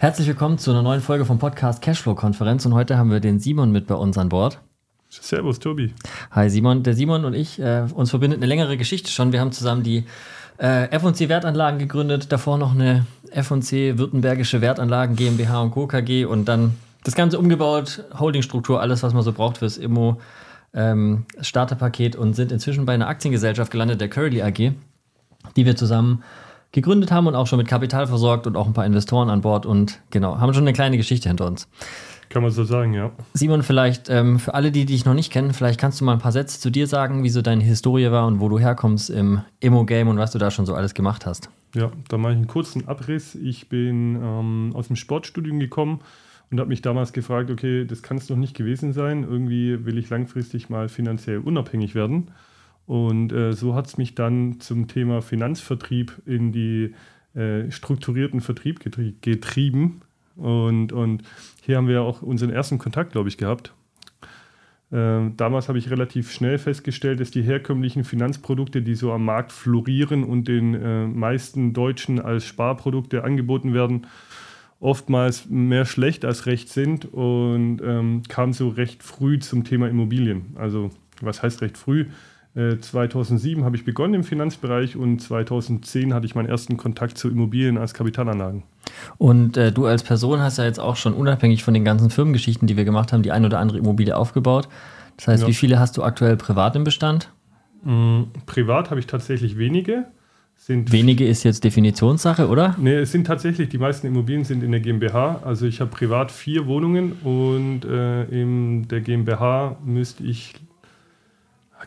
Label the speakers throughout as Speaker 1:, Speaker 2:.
Speaker 1: Herzlich willkommen zu einer neuen Folge vom Podcast Cashflow Konferenz und heute haben wir den Simon mit bei uns an Bord.
Speaker 2: Servus, Tobi.
Speaker 1: Hi Simon. Der Simon und ich, äh, uns verbindet eine längere Geschichte schon. Wir haben zusammen die äh, F&C Wertanlagen gegründet, davor noch eine F&C Württembergische Wertanlagen GmbH und Co. KG und dann das Ganze umgebaut, Holdingstruktur, alles, was man so braucht fürs Immo, ähm, Starterpaket und sind inzwischen bei einer Aktiengesellschaft gelandet, der Curly AG, die wir zusammen gegründet haben und auch schon mit Kapital versorgt und auch ein paar Investoren an Bord und genau, haben schon eine kleine Geschichte hinter uns.
Speaker 2: Kann man so sagen, ja.
Speaker 1: Simon, vielleicht ähm, für alle, die dich noch nicht kennen, vielleicht kannst du mal ein paar Sätze zu dir sagen, wie so deine Historie war und wo du herkommst im Immo-Game und was du da schon so alles gemacht hast.
Speaker 2: Ja, da mache ich einen kurzen Abriss. Ich bin ähm, aus dem Sportstudium gekommen und habe mich damals gefragt, okay, das kann es doch nicht gewesen sein. Irgendwie will ich langfristig mal finanziell unabhängig werden. Und äh, so hat es mich dann zum Thema Finanzvertrieb in die äh, strukturierten Vertrieb getrie getrieben. Und, und hier haben wir auch unseren ersten Kontakt, glaube ich, gehabt. Äh, damals habe ich relativ schnell festgestellt, dass die herkömmlichen Finanzprodukte, die so am Markt florieren und den äh, meisten Deutschen als Sparprodukte angeboten werden, oftmals mehr schlecht als recht sind und ähm, kam so recht früh zum Thema Immobilien. Also was heißt recht früh? 2007 äh, habe ich begonnen im Finanzbereich und 2010 hatte ich meinen ersten Kontakt zu Immobilien als Kapitalanlagen.
Speaker 1: Und äh, du als Person hast ja jetzt auch schon unabhängig von den ganzen Firmengeschichten, die wir gemacht haben, die ein oder andere Immobilie aufgebaut. Das heißt, ja. wie viele hast du aktuell privat im Bestand?
Speaker 2: Mhm, privat habe ich tatsächlich wenige.
Speaker 1: Sind wenige ist jetzt Definitionssache, oder?
Speaker 2: Nee, es sind tatsächlich, die meisten Immobilien sind in der GmbH. Also ich habe privat vier Wohnungen und äh, in der GmbH müsste ich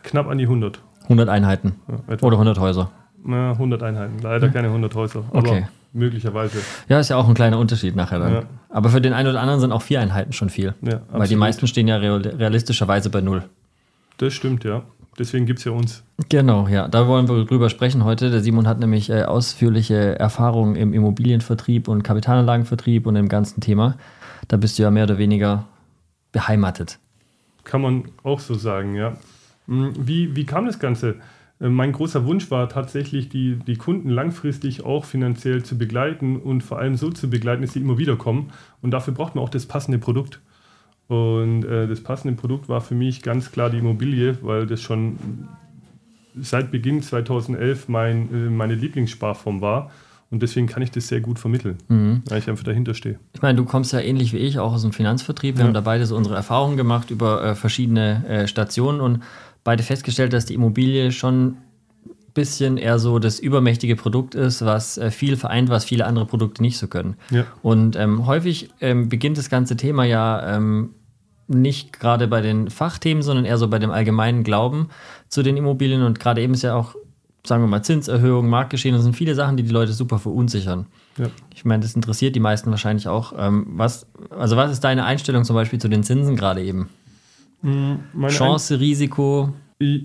Speaker 2: Knapp an die 100.
Speaker 1: 100 Einheiten. Ja, Oder 100 Häuser.
Speaker 2: Na, 100 Einheiten. Leider keine 100 Häuser. Aber okay. möglicherweise.
Speaker 1: Ja, ist ja auch ein kleiner Unterschied nachher dann. Ja. Aber für den einen oder anderen sind auch vier Einheiten schon viel. Ja, Weil die meisten stehen ja realistischerweise bei null.
Speaker 2: Das stimmt, ja. Deswegen gibt es ja uns.
Speaker 1: Genau, ja. Da wollen wir drüber sprechen heute. Der Simon hat nämlich äh, ausführliche Erfahrungen im Immobilienvertrieb und Kapitalanlagenvertrieb und im ganzen Thema. Da bist du ja mehr oder weniger beheimatet.
Speaker 2: Kann man auch so sagen, ja. Hm, wie, wie kam das Ganze? Äh, mein großer Wunsch war tatsächlich, die, die Kunden langfristig auch finanziell zu begleiten und vor allem so zu begleiten, dass sie immer wieder kommen. Und dafür braucht man auch das passende Produkt. Und äh, das passende Produkt war für mich ganz klar die Immobilie, weil das schon seit Beginn 2011 mein, äh, meine Lieblingssparform war. Und deswegen kann ich das sehr gut vermitteln, mhm. weil ich einfach dahinter stehe.
Speaker 1: Ich meine, du kommst ja ähnlich wie ich auch aus dem Finanzvertrieb. Wir ja. haben da beide so unsere Erfahrungen gemacht über äh, verschiedene äh, Stationen und beide festgestellt, dass die Immobilie schon ein bisschen eher so das übermächtige Produkt ist, was äh, viel vereint, was viele andere Produkte nicht so können. Ja. Und ähm, häufig ähm, beginnt das ganze Thema ja ähm, nicht gerade bei den Fachthemen, sondern eher so bei dem allgemeinen Glauben zu den Immobilien. Und gerade eben ist ja auch, sagen wir mal, Zinserhöhung, Marktgeschehen, das sind viele Sachen, die die Leute super verunsichern. Ja. Ich meine, das interessiert die meisten wahrscheinlich auch. Ähm, was, also was ist deine Einstellung zum Beispiel zu den Zinsen gerade eben?
Speaker 2: Hm, meine Chance, Risiko.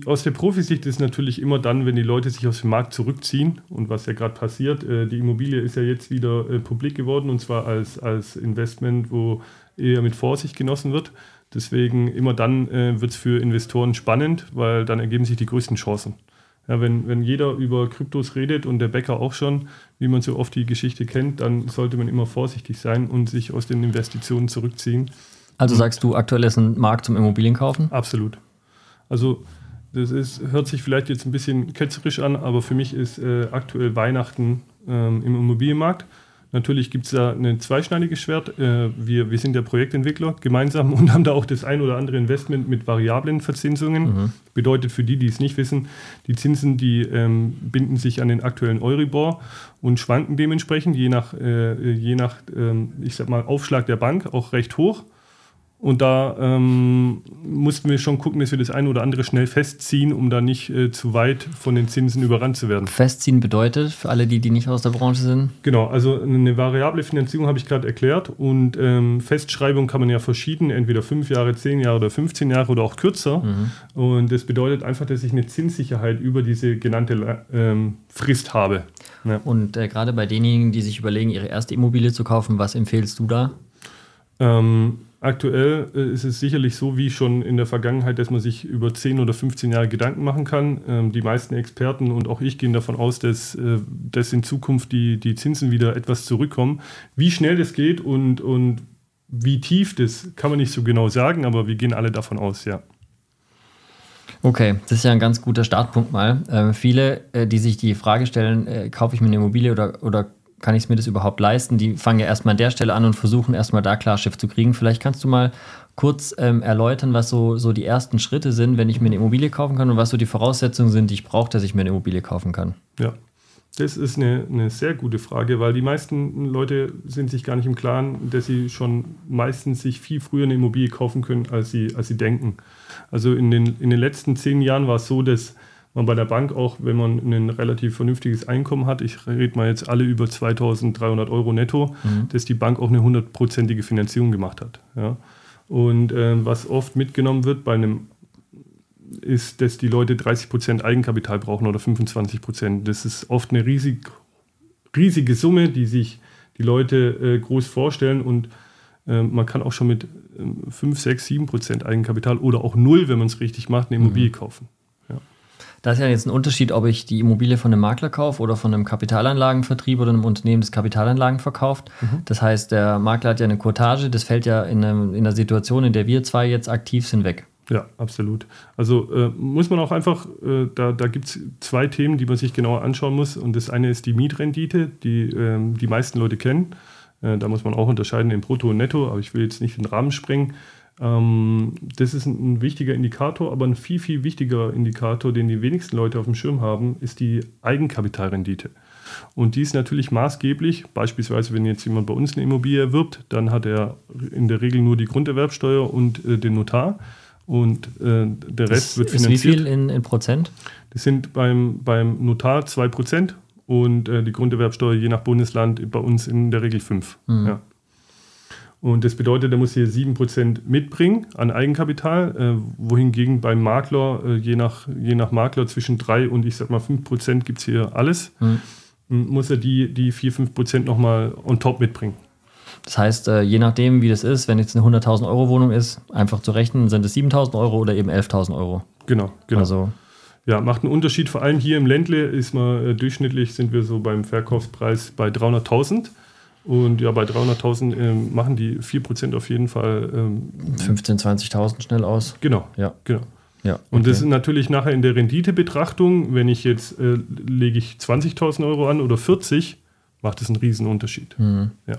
Speaker 2: Aus der Profisicht ist natürlich immer dann, wenn die Leute sich aus dem Markt zurückziehen und was ja gerade passiert. Äh, die Immobilie ist ja jetzt wieder äh, publik geworden und zwar als, als Investment, wo eher mit Vorsicht genossen wird. Deswegen immer dann äh, wird es für Investoren spannend, weil dann ergeben sich die größten Chancen. Ja, wenn, wenn jeder über Kryptos redet und der Bäcker auch schon, wie man so oft die Geschichte kennt, dann sollte man immer vorsichtig sein und sich aus den Investitionen zurückziehen.
Speaker 1: Also sagst du, aktuell ist ein Markt zum Immobilienkaufen?
Speaker 2: Absolut. Also das ist, hört sich vielleicht jetzt ein bisschen ketzerisch an, aber für mich ist äh, aktuell Weihnachten ähm, im Immobilienmarkt. Natürlich gibt es da ein zweischneidiges Schwert. Äh, wir, wir sind ja Projektentwickler gemeinsam und haben da auch das ein oder andere Investment mit variablen Verzinsungen. Mhm. Bedeutet für die, die es nicht wissen, die Zinsen, die ähm, binden sich an den aktuellen Euribor und schwanken dementsprechend, je nach, äh, je nach ähm, ich sag mal, Aufschlag der Bank auch recht hoch. Und da ähm, mussten wir schon gucken, dass wir das eine oder andere schnell festziehen, um da nicht äh, zu weit von den Zinsen überrannt zu werden.
Speaker 1: Festziehen bedeutet, für alle, die, die nicht aus der Branche sind?
Speaker 2: Genau, also eine variable Finanzierung habe ich gerade erklärt. Und ähm, Festschreibung kann man ja verschieden, entweder fünf Jahre, zehn Jahre oder 15 Jahre oder auch kürzer. Mhm. Und das bedeutet einfach, dass ich eine Zinssicherheit über diese genannte ähm, Frist habe.
Speaker 1: Ja. Und äh, gerade bei denjenigen, die sich überlegen, ihre erste Immobilie zu kaufen, was empfehlst du da?
Speaker 2: Ähm, Aktuell äh, ist es sicherlich so wie schon in der Vergangenheit, dass man sich über 10 oder 15 Jahre Gedanken machen kann. Ähm, die meisten Experten und auch ich gehen davon aus, dass, äh, dass in Zukunft die, die Zinsen wieder etwas zurückkommen. Wie schnell das geht und, und wie tief das, kann man nicht so genau sagen, aber wir gehen alle davon aus, ja.
Speaker 1: Okay, das ist ja ein ganz guter Startpunkt mal. Ähm, viele, äh, die sich die Frage stellen, äh, kaufe ich mir eine Immobilie oder, oder kann ich mir das überhaupt leisten? Die fangen ja erstmal an der Stelle an und versuchen erstmal da Klarschiff zu kriegen. Vielleicht kannst du mal kurz ähm, erläutern, was so, so die ersten Schritte sind, wenn ich mir eine Immobilie kaufen kann und was so die Voraussetzungen sind, die ich brauche, dass ich mir eine Immobilie kaufen kann.
Speaker 2: Ja, das ist eine, eine sehr gute Frage, weil die meisten Leute sind sich gar nicht im Klaren, dass sie schon meistens sich viel früher eine Immobilie kaufen können, als sie, als sie denken. Also in den, in den letzten zehn Jahren war es so, dass man bei der Bank auch, wenn man ein relativ vernünftiges Einkommen hat, ich rede mal jetzt alle über 2300 Euro netto, mhm. dass die Bank auch eine hundertprozentige Finanzierung gemacht hat. Ja. Und äh, was oft mitgenommen wird bei einem ist, dass die Leute 30% Eigenkapital brauchen oder 25%. Das ist oft eine riesig, riesige Summe, die sich die Leute äh, groß vorstellen und äh, man kann auch schon mit äh, 5, 6, 7% Eigenkapital oder auch null, wenn man es richtig macht, eine Immobilie mhm. kaufen.
Speaker 1: Da ist ja jetzt ein Unterschied, ob ich die Immobilie von einem Makler kaufe oder von einem Kapitalanlagenvertrieb oder einem Unternehmen, das Kapitalanlagen verkauft. Mhm. Das heißt, der Makler hat ja eine Quotage, das fällt ja in, einem, in einer Situation, in der wir zwei jetzt aktiv sind, weg.
Speaker 2: Ja, absolut. Also äh, muss man auch einfach, äh, da, da gibt es zwei Themen, die man sich genauer anschauen muss. Und das eine ist die Mietrendite, die äh, die meisten Leute kennen. Äh, da muss man auch unterscheiden in Brutto und Netto, aber ich will jetzt nicht den Rahmen sprengen. Ähm, das ist ein, wichtiger Indikator, aber ein viel, viel wichtiger Indikator, den die wenigsten Leute auf dem Schirm haben, ist die Eigenkapitalrendite. Und die ist natürlich maßgeblich. Beispielsweise, wenn jetzt jemand bei uns eine Immobilie erwirbt, dann hat er in der Regel nur die Grunderwerbsteuer und äh, den Notar. Und äh, der Rest das wird finanziert.
Speaker 1: Wie viel in, in, Prozent?
Speaker 2: Das sind beim, beim Notar 2 Prozent und äh, die Grunderwerbsteuer je nach Bundesland bei uns in der Regel 5. Mhm. Ja. Und das bedeutet, er muss hier 7% mitbringen an Eigenkapital, äh, wohingegen beim Makler, äh, je, nach, je nach Makler zwischen 3 und ich sag mal 5% gibt es hier alles, mhm. muss er die, die 4, 5% nochmal on top mitbringen.
Speaker 1: Das heißt, äh, je nachdem, wie das ist, wenn jetzt eine 100.000 Euro Wohnung ist, einfach zu rechnen, sind es 7.000 Euro oder eben 11.000 Euro.
Speaker 2: Genau, genau. Also ja, macht einen Unterschied. Vor allem hier im Ländle ist man äh, durchschnittlich sind wir so beim Verkaufspreis bei 300.000. Und ja, bei 300.000 ähm, machen die 4% auf jeden Fall.
Speaker 1: Ähm, 15.000, 20.000 schnell aus.
Speaker 2: Genau. Ja. genau. Ja, okay. Und das ist natürlich nachher in der Renditebetrachtung, wenn ich jetzt äh, lege ich 20.000 Euro an oder 40, macht das einen riesen Unterschied. Mhm.
Speaker 1: Ja.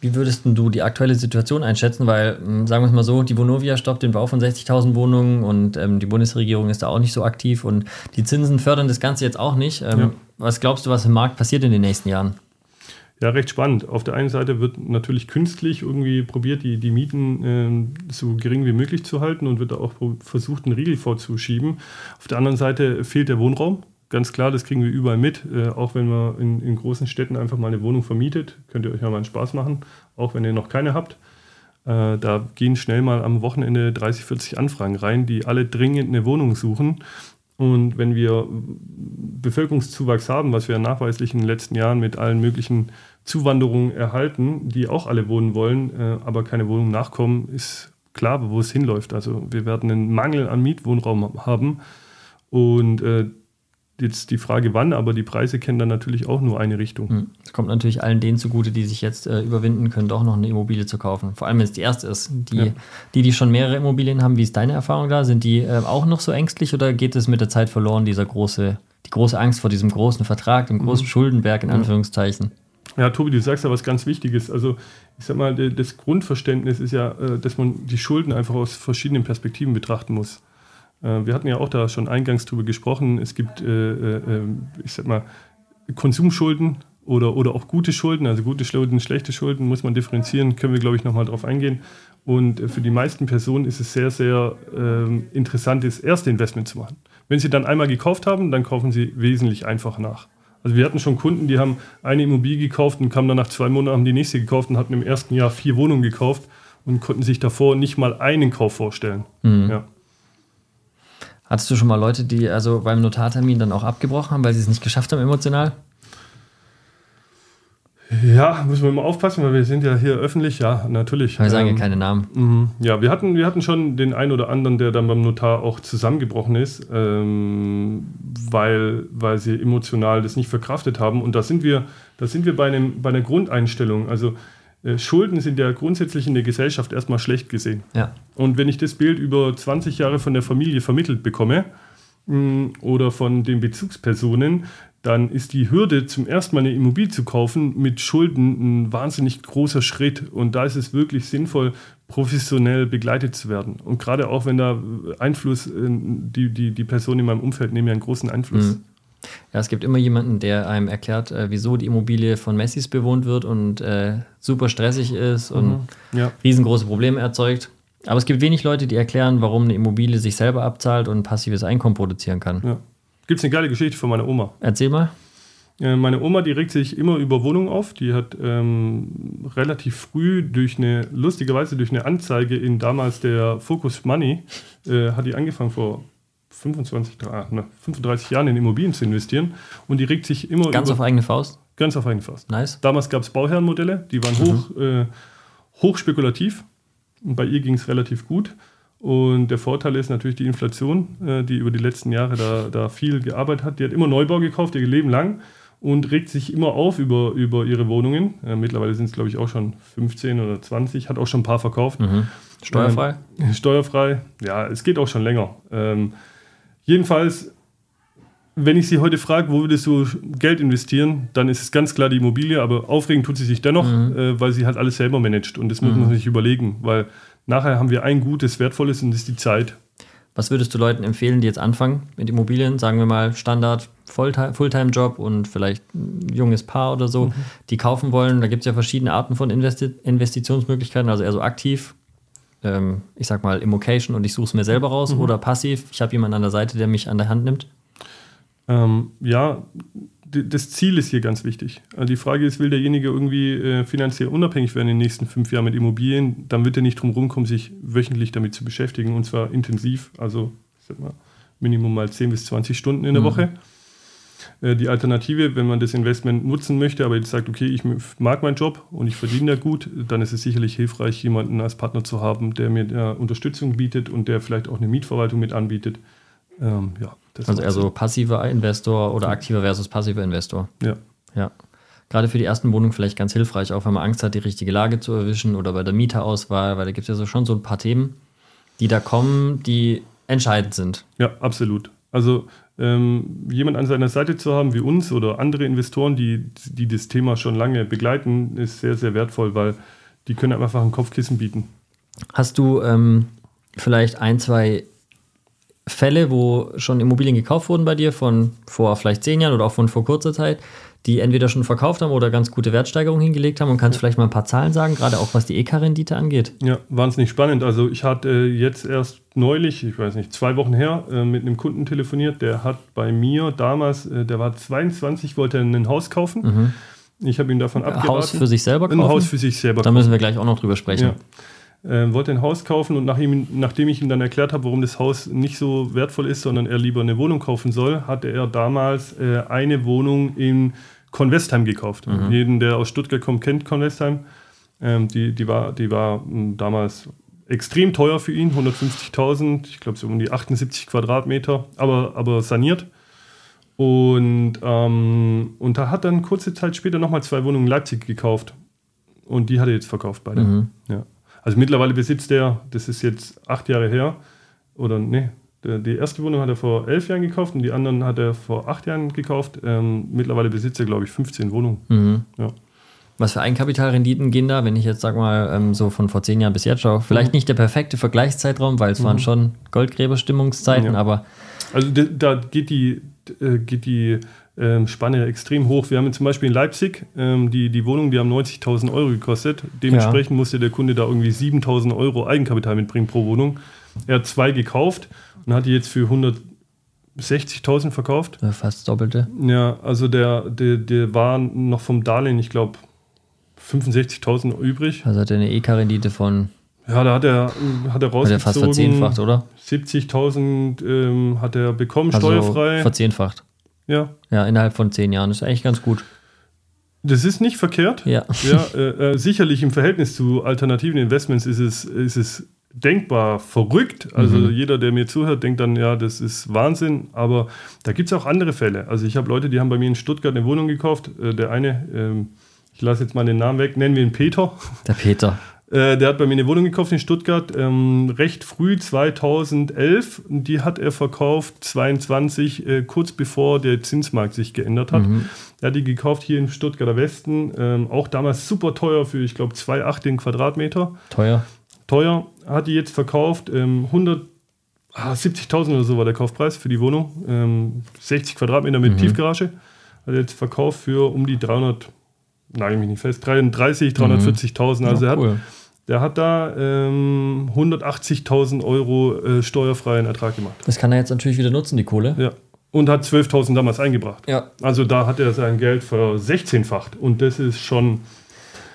Speaker 1: Wie würdest du die aktuelle Situation einschätzen? Weil, hm, sagen wir es mal so, die Vonovia stoppt den Bau von 60.000 Wohnungen und ähm, die Bundesregierung ist da auch nicht so aktiv und die Zinsen fördern das Ganze jetzt auch nicht. Ähm, ja. Was glaubst du, was im Markt passiert in den nächsten Jahren?
Speaker 2: Ja, recht spannend. Auf der einen Seite wird natürlich künstlich irgendwie probiert, die, die Mieten äh, so gering wie möglich zu halten und wird auch versucht, einen Riegel vorzuschieben. Auf der anderen Seite fehlt der Wohnraum. Ganz klar, das kriegen wir überall mit. Äh, auch wenn man in, in, großen Städten einfach mal eine Wohnung vermietet, könnt ihr euch ja mal einen Spaß machen, auch wenn ihr noch keine habt. Äh, da gehen schnell mal am Wochenende 30, 40 Anfragen rein, die alle dringend eine Wohnung suchen. Und wenn wir Bevölkerungszuwachs haben, was wir nachweislich in den letzten Jahren mit allen möglichen Zuwanderungen erhalten, die auch alle wohnen wollen, äh, aber keine Wohnung nachkommen, ist klar, wo es hinläuft. Also wir werden einen Mangel an Mietwohnraum haben. Und äh, jetzt die Frage, wann, aber die Preise kennen dann natürlich auch nur eine Richtung. Hm.
Speaker 1: Es kommt natürlich allen denen zugute, die sich jetzt äh, überwinden können, doch noch eine Immobilie zu kaufen. Vor allem, wenn es die erste ist. Die, ja. die, die schon mehrere Immobilien haben, wie ist deine Erfahrung da? Sind die äh, auch noch so ängstlich oder geht es mit der Zeit verloren, dieser große, die große Angst vor diesem großen Vertrag, dem großen mhm. Schuldenberg in Anführungszeichen?
Speaker 2: Ja, Tobi, du sagst ja was ganz Wichtiges. Also, ich sag mal, das Grundverständnis ist ja, äh, dass man die Schulden einfach aus verschiedenen Perspektiven betrachten muss. Äh, wir hatten ja auch da schon eingangs drüber gesprochen. Es gibt, äh, ich sag mal, Konsumschulden oder, oder auch gute Schulden, also gute Schulden, schlechte Schulden, muss man differenzieren, können wir, glaube ich, nochmal drauf eingehen. Und für die meisten Personen ist es sehr, sehr ähm, interessant, das erste Investment zu machen. Wenn sie dann einmal gekauft haben, dann kaufen sie wesentlich einfacher nach. Also wir hatten schon Kunden, die haben eine Immobilie gekauft und kamen dann nach zwei Monaten haben die nächste gekauft und hatten im ersten Jahr vier Wohnungen gekauft und konnten sich davor nicht mal einen Kauf vorstellen. Mhm. Ja.
Speaker 1: Hattest du schon mal Leute, die also beim Notartermin dann auch abgebrochen haben, weil sie es nicht geschafft haben emotional?
Speaker 2: Ja, müssen wir immer aufpassen, weil wir sind ja hier öffentlich, ja, natürlich.
Speaker 1: Wir sagen ja ähm, keine Namen.
Speaker 2: Mhm. Ja, wir hatten, wir hatten schon den einen oder anderen, der dann beim Notar auch zusammengebrochen ist, ähm, weil, weil sie emotional das nicht verkraftet haben. Und da sind wir, da sind wir bei, einem, bei einer Grundeinstellung. Also äh, Schulden sind ja grundsätzlich in der Gesellschaft erstmal schlecht gesehen.
Speaker 1: Ja.
Speaker 2: Und wenn ich das Bild über 20 Jahre von der Familie vermittelt bekomme, mm, oder von den Bezugspersonen, dann ist die Hürde, zum ersten Mal eine Immobilie zu kaufen, mit Schulden ein wahnsinnig großer Schritt. Und da ist es wirklich sinnvoll, professionell begleitet zu werden. Und gerade auch, wenn da Einfluss, äh, die, die, die Personen in meinem Umfeld nehmen ja einen großen Einfluss. Mhm.
Speaker 1: Ja, es gibt immer jemanden, der einem erklärt, äh, wieso die Immobilie von Messis bewohnt wird und äh, super stressig ist und mhm. ja. riesengroße Probleme erzeugt. Aber es gibt wenig Leute, die erklären, warum eine Immobilie sich selber abzahlt und passives Einkommen produzieren kann.
Speaker 2: Ja. Gibt es eine geile Geschichte von meiner Oma.
Speaker 1: Erzähl mal.
Speaker 2: Äh, meine Oma, die regt sich immer über Wohnungen auf. Die hat ähm, relativ früh durch eine, lustigerweise durch eine Anzeige in damals der Focus Money, äh, hat die angefangen vor 25, 35 Jahren in Immobilien zu investieren. Und die regt sich immer
Speaker 1: Ganz über, auf eigene Faust?
Speaker 2: Ganz auf eigene Faust.
Speaker 1: Nice.
Speaker 2: Damals gab es Bauherrenmodelle, die waren mhm. hoch, äh, hoch spekulativ. Und bei ihr ging es relativ gut. Und der Vorteil ist natürlich die Inflation, äh, die über die letzten Jahre da, da viel gearbeitet hat. Die hat immer Neubau gekauft, ihr Leben lang und regt sich immer auf über, über ihre Wohnungen. Äh, mittlerweile sind es, glaube ich, auch schon 15 oder 20, hat auch schon ein paar verkauft.
Speaker 1: Mhm. Steuerfrei?
Speaker 2: Ähm, steuerfrei, ja, es geht auch schon länger. Ähm, jedenfalls, wenn ich Sie heute frage, wo würdest du Geld investieren, dann ist es ganz klar die Immobilie, aber aufregen tut sie sich dennoch, mhm. äh, weil sie halt alles selber managt. Und das muss man mhm. sich überlegen, weil Nachher haben wir ein gutes, wertvolles und das ist die Zeit.
Speaker 1: Was würdest du Leuten empfehlen, die jetzt anfangen mit Immobilien? Sagen wir mal Standard Fulltime-Job und vielleicht ein junges Paar oder so, mhm. die kaufen wollen. Da gibt es ja verschiedene Arten von Investi Investitionsmöglichkeiten, also eher so aktiv. Ähm, ich sag mal Immocation und ich suche es mir selber raus mhm. oder passiv. Ich habe jemanden an der Seite, der mich an der Hand nimmt.
Speaker 2: Ähm, ja, das Ziel ist hier ganz wichtig. Also die Frage ist, will derjenige irgendwie äh, finanziell unabhängig werden in den nächsten fünf Jahren mit Immobilien, dann wird er nicht drum rumkommen, sich wöchentlich damit zu beschäftigen und zwar intensiv, also ich sag mal, Minimum mal 10 bis 20 Stunden in der mhm. Woche. Äh, die Alternative, wenn man das Investment nutzen möchte, aber jetzt sagt, okay, ich mag meinen Job und ich verdiene da gut, dann ist es sicherlich hilfreich, jemanden als Partner zu haben, der mir äh, Unterstützung bietet und der vielleicht auch eine Mietverwaltung mit anbietet. Ähm, ja,
Speaker 1: also eher so passiver Investor oder aktiver versus passiver Investor.
Speaker 2: Ja.
Speaker 1: Ja. Gerade für die ersten Wohnungen vielleicht ganz hilfreich, auch wenn man Angst hat, die richtige Lage zu erwischen oder bei der Mieterauswahl, weil da gibt es ja so schon so ein paar Themen, die da kommen, die entscheidend sind.
Speaker 2: Ja, absolut. Also ähm, jemand an seiner Seite zu haben wie uns oder andere Investoren, die, die das Thema schon lange begleiten, ist sehr, sehr wertvoll, weil die können einfach ein Kopfkissen bieten.
Speaker 1: Hast du ähm, vielleicht ein, zwei Fälle, wo schon Immobilien gekauft wurden bei dir von vor vielleicht zehn Jahren oder auch von vor kurzer Zeit, die entweder schon verkauft haben oder ganz gute Wertsteigerungen hingelegt haben und kannst ja. vielleicht mal ein paar Zahlen sagen, gerade auch was die EK-Rendite angeht?
Speaker 2: Ja, wahnsinnig spannend. Also ich hatte jetzt erst neulich, ich weiß nicht, zwei Wochen her, äh, mit einem Kunden telefoniert, der hat bei mir damals, äh, der war 22, wollte ein Haus kaufen. Mhm. Ich habe ihn davon abgeraten.
Speaker 1: Haus für sich selber
Speaker 2: kaufen? Ein Haus für sich selber
Speaker 1: Da müssen wir gleich auch noch drüber sprechen. Ja
Speaker 2: äh, wollte ein Haus kaufen und nach ihm, nachdem ich ihm dann erklärt habe, warum das Haus nicht so wertvoll ist, sondern er lieber eine Wohnung kaufen soll, hatte er damals äh, eine Wohnung in Convestheim gekauft. Mhm. Jeden, der aus Stuttgart kommt, kennt Convestheim. Ähm, die, die war, die war hm, damals extrem teuer für ihn, 150.000, ich glaube so um die 78 Quadratmeter, aber, aber saniert. Und, ähm, und da hat dann kurze Zeit später nochmal zwei Wohnungen in Leipzig gekauft. Und die hat er jetzt verkauft beide. Mhm. Ja. Also mittlerweile besitzt er, das ist jetzt acht Jahre her, oder nee, die erste Wohnung hat er vor elf Jahren gekauft und die anderen hat er vor acht Jahren gekauft. Ähm, mittlerweile besitzt er, glaube ich, 15 Wohnungen. Mhm. Ja.
Speaker 1: Was für Eigenkapitalrenditen gehen da, wenn ich jetzt sag mal ähm, so von vor zehn Jahren bis jetzt schaue? Vielleicht mhm. nicht der perfekte Vergleichszeitraum, weil es mhm. waren schon Goldgräberstimmungszeiten, ja. aber.
Speaker 2: Also da geht die, äh, geht die ähm, Spanne extrem hoch. Wir haben zum Beispiel in Leipzig ähm, die, die Wohnung, die haben 90.000 Euro gekostet. Dementsprechend ja. musste der Kunde da irgendwie 7.000 Euro Eigenkapital mitbringen pro Wohnung. Er hat zwei gekauft und hat die jetzt für 160.000 verkauft.
Speaker 1: Ja, fast doppelte.
Speaker 2: Ja, also der, der, der war noch vom Darlehen, ich glaube, 65.000 übrig.
Speaker 1: Also hat er eine EK-Rendite von.
Speaker 2: Ja, da hat er, hat er rausgezogen. Hat er
Speaker 1: fast verzehnfacht, oder?
Speaker 2: 70.000 ähm, hat er bekommen, also steuerfrei.
Speaker 1: Verzehnfacht.
Speaker 2: Ja.
Speaker 1: Ja, innerhalb von zehn Jahren. Das ist eigentlich ganz gut.
Speaker 2: Das ist nicht verkehrt.
Speaker 1: Ja.
Speaker 2: ja äh, äh, sicherlich im Verhältnis zu alternativen Investments ist es, ist es denkbar verrückt. Also mhm. jeder, der mir zuhört, denkt dann, ja, das ist Wahnsinn. Aber da gibt es auch andere Fälle. Also ich habe Leute, die haben bei mir in Stuttgart eine Wohnung gekauft. Äh, der eine, ähm, ich lasse jetzt mal den Namen weg, nennen wir ihn Peter.
Speaker 1: Der Peter.
Speaker 2: Äh, der hat bei mir eine Wohnung gekauft in Stuttgart, ähm, recht früh, 2011. Die hat er verkauft, 22, äh, kurz bevor der Zinsmarkt sich geändert hat. Mhm. Er hat die gekauft hier im Stuttgarter Westen, ähm, auch damals super teuer für, ich glaube, 2,8 den Quadratmeter.
Speaker 1: Teuer.
Speaker 2: Teuer. Hat die jetzt verkauft, ähm, 170.000 oder so war der Kaufpreis für die Wohnung. Ähm, 60 Quadratmeter mit mhm. Tiefgarage. Hat er jetzt verkauft für um die 300 nagel mich nicht fest, 33, 340.000. Mhm. Also ja, er hat, der hat da ähm, 180.000 Euro äh, steuerfreien Ertrag gemacht.
Speaker 1: Das kann er jetzt natürlich wieder nutzen, die Kohle.
Speaker 2: Ja. Und hat 12.000 damals eingebracht.
Speaker 1: Ja.
Speaker 2: Also da hat er sein Geld für 16-facht. Und das ist schon.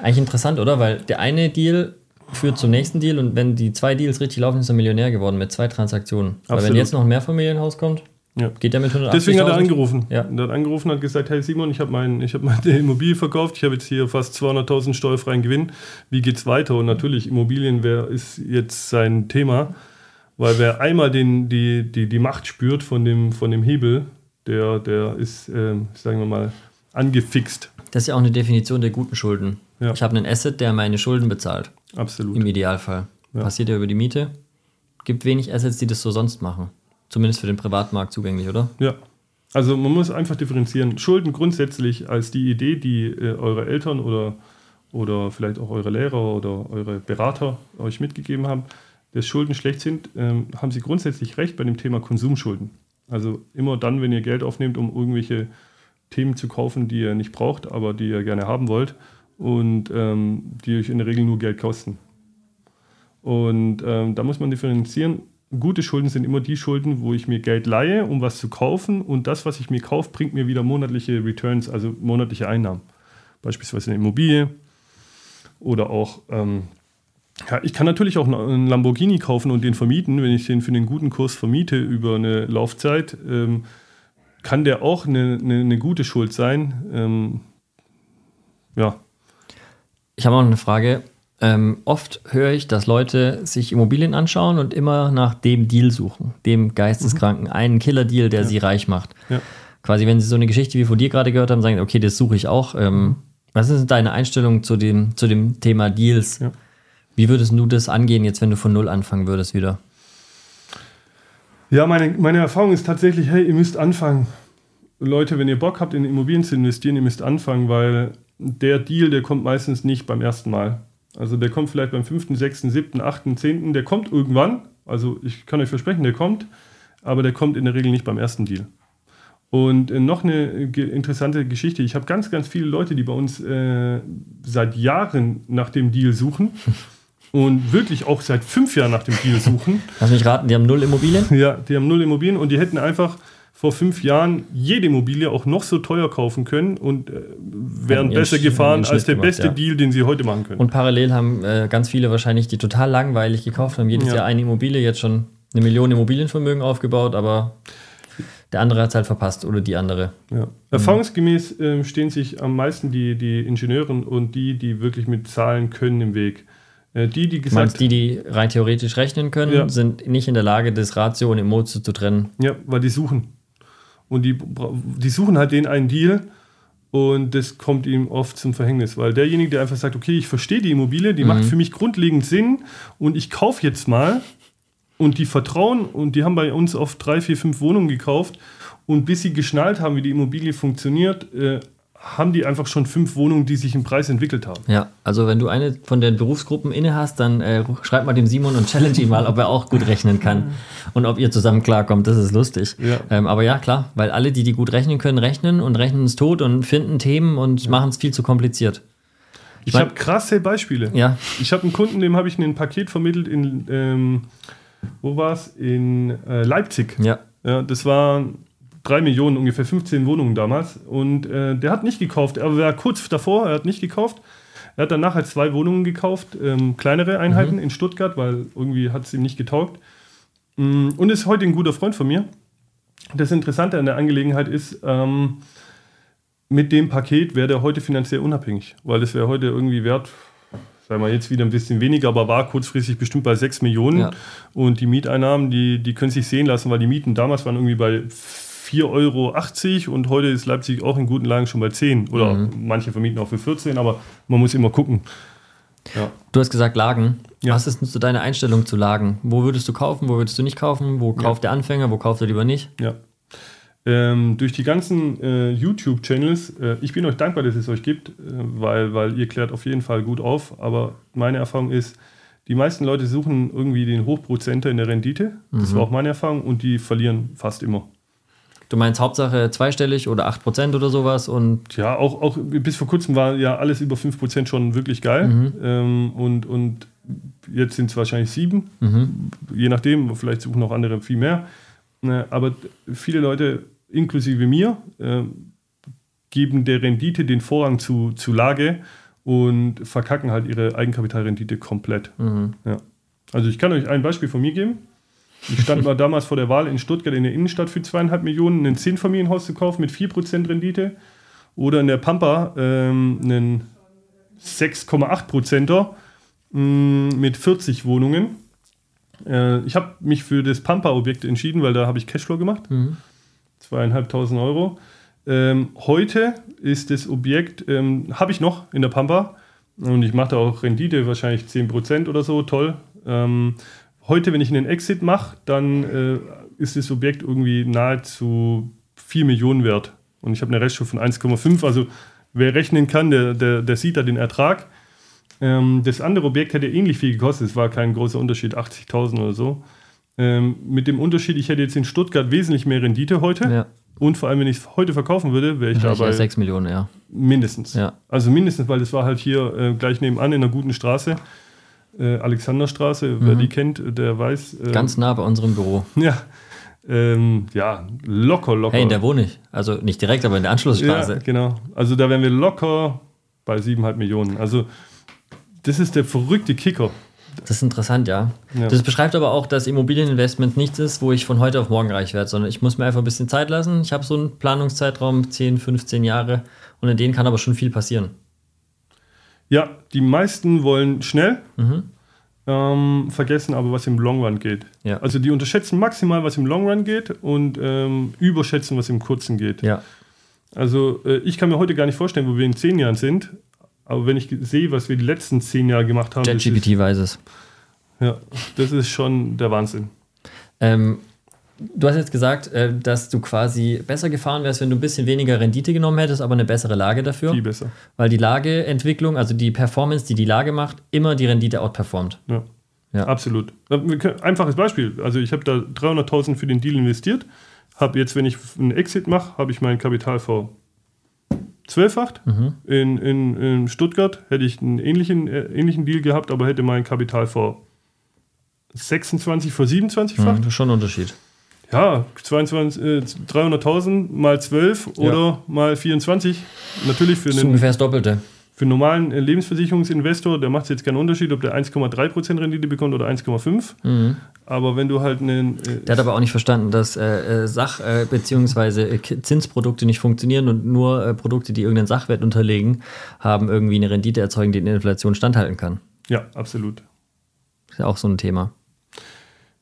Speaker 1: Eigentlich interessant, oder? Weil der eine Deal führt zum nächsten Deal und wenn die zwei Deals richtig laufen, ist er Millionär geworden mit zwei Transaktionen. Absolut. Aber wenn jetzt noch ein Mehrfamilienhaus kommt.
Speaker 2: Ja.
Speaker 1: Geht der mit 180
Speaker 2: Deswegen hat er angerufen.
Speaker 1: Ja.
Speaker 2: Er hat angerufen und hat gesagt, hey Simon, ich habe mein, hab meine Immobilie verkauft, ich habe jetzt hier fast 200.000 steuerfreien Gewinn. Wie geht's weiter? Und natürlich, Immobilien wär, ist jetzt sein Thema, weil wer einmal den, die, die, die Macht spürt von dem, von dem Hebel, der, der ist, äh, sagen wir mal, angefixt.
Speaker 1: Das ist ja auch eine Definition der guten Schulden. Ja. Ich habe einen Asset, der meine Schulden bezahlt.
Speaker 2: Absolut.
Speaker 1: Im Idealfall. Ja. Passiert ja über die Miete. Gibt wenig Assets, die das so sonst machen. Zumindest für den Privatmarkt zugänglich, oder?
Speaker 2: Ja. Also man muss einfach differenzieren. Schulden grundsätzlich als die Idee, die äh, eure Eltern oder, oder vielleicht auch eure Lehrer oder eure Berater euch mitgegeben haben, dass Schulden schlecht sind, ähm, haben sie grundsätzlich recht bei dem Thema Konsumschulden. Also immer dann, wenn ihr Geld aufnehmt, um irgendwelche Themen zu kaufen, die ihr nicht braucht, aber die ihr gerne haben wollt und ähm, die euch in der Regel nur Geld kosten. Und ähm, da muss man differenzieren gute Schulden sind immer die Schulden, wo ich mir Geld leihe, um was zu kaufen und das, was ich mir kaufe, bringt mir wieder monatliche Returns, also monatliche Einnahmen. Beispielsweise eine Immobilie oder auch, ähm, ja, ich kann natürlich auch einen Lamborghini kaufen und den vermieten, wenn ich den für einen guten Kurs vermiete über eine Laufzeit, ähm, kann der auch eine, eine, eine gute Schuld sein. Ähm, ja.
Speaker 1: Ich habe auch eine Frage. Ähm, oft höre ich, dass Leute sich Immobilien anschauen und immer nach dem Deal suchen, dem Geisteskranken, mhm. einen Killer-Deal, der ja. sie reich macht. Ja. Quasi, wenn sie so eine Geschichte wie von dir gerade gehört haben, sagen, okay, das suche ich auch. Ähm, mhm. was ist deine Einstellung zu dem, zu dem Thema Deals? Ja. Wie würdest du das angehen, jetzt wenn du von Null anfangen würdest wieder?
Speaker 2: Ja, meine, meine Erfahrung ist tatsächlich, hey, ihr müsst anfangen. Leute, wenn ihr Bock habt, in Immobilien zu investieren, ihr müsst anfangen, weil der Deal, der kommt meistens nicht beim ersten Mal. Also der kommt vielleicht beim 5., 6., 7., 8., 10., der kommt irgendwann. Also ich kann euch versprechen, der kommt, aber der kommt in der Regel nicht beim ersten Deal. Und äh, noch eine interessante Geschichte. Ich habe ganz, ganz viele Leute, die bei uns äh, seit Jahren nach dem Deal suchen und wirklich auch seit fünf Jahren nach dem Deal suchen.
Speaker 1: Lass mich raten, die haben null Immobilien?
Speaker 2: Ja, die haben null Immobilien und die hätten einfach vor fünf Jahren jede Immobilie auch noch so teuer kaufen können und äh, wären besser gefahren als der gemacht, beste ja. Deal, den sie heute machen können.
Speaker 1: Und parallel haben äh, ganz viele wahrscheinlich, die total langweilig gekauft haben, jedes ja. Jahr eine Immobilie, jetzt schon eine Million Immobilienvermögen aufgebaut, aber der andere hat es halt verpasst oder die andere.
Speaker 2: Ja. Erfahrungsgemäß äh, stehen sich am meisten die, die Ingenieuren und die, die wirklich mit Zahlen können, im Weg.
Speaker 1: Äh, die, die gesagt, meinst, die, die rein theoretisch rechnen können, sind nicht in der Lage, das Ratio und Emotion zu trennen.
Speaker 2: Ja, weil die suchen. Und die, die suchen halt den einen Deal und das kommt ihm oft zum Verhängnis, weil derjenige, der einfach sagt, okay, ich verstehe die Immobilie, die mhm. macht für mich grundlegend Sinn und ich kaufe jetzt mal und die vertrauen und die haben bei uns oft drei, vier, fünf Wohnungen gekauft und bis sie geschnallt haben, wie die Immobilie funktioniert, äh, haben die einfach schon fünf Wohnungen, die sich im Preis entwickelt haben.
Speaker 1: Ja, also wenn du eine von den Berufsgruppen inne hast, dann äh, schreib mal dem Simon und challenge ihn mal, ob er auch gut rechnen kann und ob ihr zusammen klarkommt. Das ist lustig. Ja. Ähm, aber ja, klar, weil alle, die die gut rechnen können, rechnen und rechnen es tot und finden Themen und ja. machen es viel zu kompliziert.
Speaker 2: Ich, ich habe krasse Beispiele.
Speaker 1: Ja.
Speaker 2: Ich habe einen Kunden, dem habe ich ein Paket vermittelt in, ähm, wo war es? In äh, Leipzig.
Speaker 1: Ja.
Speaker 2: Ja, das war drei Millionen, ungefähr 15 Wohnungen damals. Und äh, der hat nicht gekauft. Er war kurz davor, er hat nicht gekauft. Er hat dann nachher zwei Wohnungen gekauft, ähm, kleinere Einheiten mhm. in Stuttgart, weil irgendwie hat es ihm nicht getaugt. Mm, und ist heute ein guter Freund von mir. Das Interessante an der Angelegenheit ist, ähm, mit dem Paket wäre der heute finanziell unabhängig, weil das wäre heute irgendwie wert, sagen wir jetzt wieder ein bisschen weniger, aber war kurzfristig bestimmt bei 6 Millionen. Ja. Und die Mieteinnahmen, die, die können sich sehen lassen, weil die Mieten damals waren irgendwie bei 4,80 Euro und heute ist Leipzig auch in guten Lagen schon bei 10 oder mhm. manche vermieten auch für 14, aber man muss immer gucken.
Speaker 1: Ja. Du hast gesagt Lagen. Ja. Was ist so deine Einstellung zu Lagen? Wo würdest du kaufen, wo würdest du nicht kaufen? Wo kauft ja. der Anfänger, wo kauft er lieber nicht?
Speaker 2: Ja. Ähm, durch die ganzen äh, YouTube-Channels, äh, ich bin euch dankbar, dass es euch gibt, äh, weil, weil ihr klärt auf jeden Fall gut auf, aber meine Erfahrung ist, die meisten Leute suchen irgendwie den Hochprozenter in der Rendite, das mhm. war auch meine Erfahrung, und die verlieren fast immer.
Speaker 1: Du meinst Hauptsache zweistellig oder 8% oder sowas? Und
Speaker 2: ja, auch, auch bis vor kurzem war ja alles über 5% schon wirklich geil. Mhm. Ähm, und, und jetzt sind es wahrscheinlich 7, mhm. je nachdem, vielleicht suchen auch andere viel mehr. Äh, aber viele Leute, inklusive mir, äh, geben der Rendite den Vorrang zu, zu Lage und verkacken halt ihre Eigenkapitalrendite komplett. Mhm. Ja. Also ich kann euch ein Beispiel von mir geben. Ich stand mal damals vor der Wahl in Stuttgart in der Innenstadt für zweieinhalb Millionen ein Zehnfamilienhaus zu kaufen mit 4% Rendite oder in der Pampa ähm, einen 6,8%er mm, mit 40 Wohnungen. Äh, ich habe mich für das Pampa-Objekt entschieden, weil da habe ich Cashflow gemacht. Mhm. Zweieinhalbtausend Euro. Ähm, heute ist das Objekt, ähm, habe ich noch in der Pampa und ich mache da auch Rendite, wahrscheinlich 10% oder so, toll. Ähm, heute, wenn ich einen Exit mache, dann äh, ist das Objekt irgendwie nahezu 4 Millionen wert. Und ich habe eine Restschuld von 1,5. Also wer rechnen kann, der, der, der sieht da den Ertrag. Ähm, das andere Objekt hätte ähnlich viel gekostet. Es war kein großer Unterschied, 80.000 oder so. Ähm, mit dem Unterschied, ich hätte jetzt in Stuttgart wesentlich mehr Rendite heute. Ja. Und vor allem, wenn ich es heute verkaufen würde, wäre ich dabei. Ja
Speaker 1: 6 Millionen, ja.
Speaker 2: Mindestens.
Speaker 1: Ja.
Speaker 2: Also mindestens, weil das war halt hier äh, gleich nebenan in einer guten Straße. Äh, Alexanderstraße, mhm. wer die kennt, der weiß.
Speaker 1: Äh, Ganz nah bei unserem Büro.
Speaker 2: Ja. Ähm, ja, locker, locker.
Speaker 1: Hey, in der wohne ich. Also nicht direkt, aber in der Anschlussstraße.
Speaker 2: Ja, genau. Also da wären wir locker bei 7,5 Millionen. Also das ist der verrückte Kicker.
Speaker 1: Das ist interessant, ja. ja. Das beschreibt aber auch, dass Immobilieninvestment nichts ist, wo ich von heute auf morgen reich werde, sondern ich muss mir einfach ein bisschen Zeit lassen. Ich habe so einen Planungszeitraum, 10, 15 Jahre und in denen kann aber schon viel passieren.
Speaker 2: Ja, die meisten wollen schnell, mhm. ähm, vergessen aber, was im Long Run geht. Ja. Also die unterschätzen maximal, was im Long Run geht und ähm, überschätzen, was im Kurzen geht.
Speaker 1: Ja.
Speaker 2: Also äh, ich kann mir heute gar nicht vorstellen, wo wir in zehn Jahren sind, aber wenn ich sehe, was wir die letzten zehn Jahre gemacht haben.
Speaker 1: ChatGPT weiß es.
Speaker 2: Ja, das ist schon der Wahnsinn.
Speaker 1: Ähm, du hast jetzt gesagt, äh, dass du quasi besser gefahren wärst, wenn du ein bisschen weniger Rendite genommen hättest, aber eine bessere Lage dafür.
Speaker 2: Viel besser.
Speaker 1: Weil die Lageentwicklung, also die Performance, die die Lage macht, immer die Rendite outperformt.
Speaker 2: Ja. Ja. Absolut. Einfaches Beispiel. Also ich habe da 300.000 für den Deal investiert. Habe jetzt, wenn ich einen Exit mache, habe ich mein Kapital vor zwölffacht. Mhm. In, in, in, Stuttgart hätte ich einen ähnlichen, äh, ähnlichen Deal gehabt, aber hätte mein Kapital vor 26, vor 27-facht.
Speaker 1: Mhm, schon ein Unterschied.
Speaker 2: Ja, 22, äh, 300.000 mal 12 ja. oder mal 24. Natürlich für
Speaker 1: einen. ungefähr das Doppelte.
Speaker 2: Für einen normalen äh, Lebensversicherungsinvestor, der macht es jetzt keinen Unterschied, ob der 1,3% Rendite bekommt oder 1,5%. Mhm. Aber wenn du halt einen.
Speaker 1: Äh, der hat aber auch nicht verstanden, dass äh, äh Sach- äh, bzw. Zinsprodukte nicht funktionieren und nur Produkte, die irgendeinen Sachwert unterlegen, haben irgendwie eine Rendite erzeugen, die in der Inflation standhalten kann.
Speaker 2: Ja, absolut.
Speaker 1: Ist ja auch so ein Thema.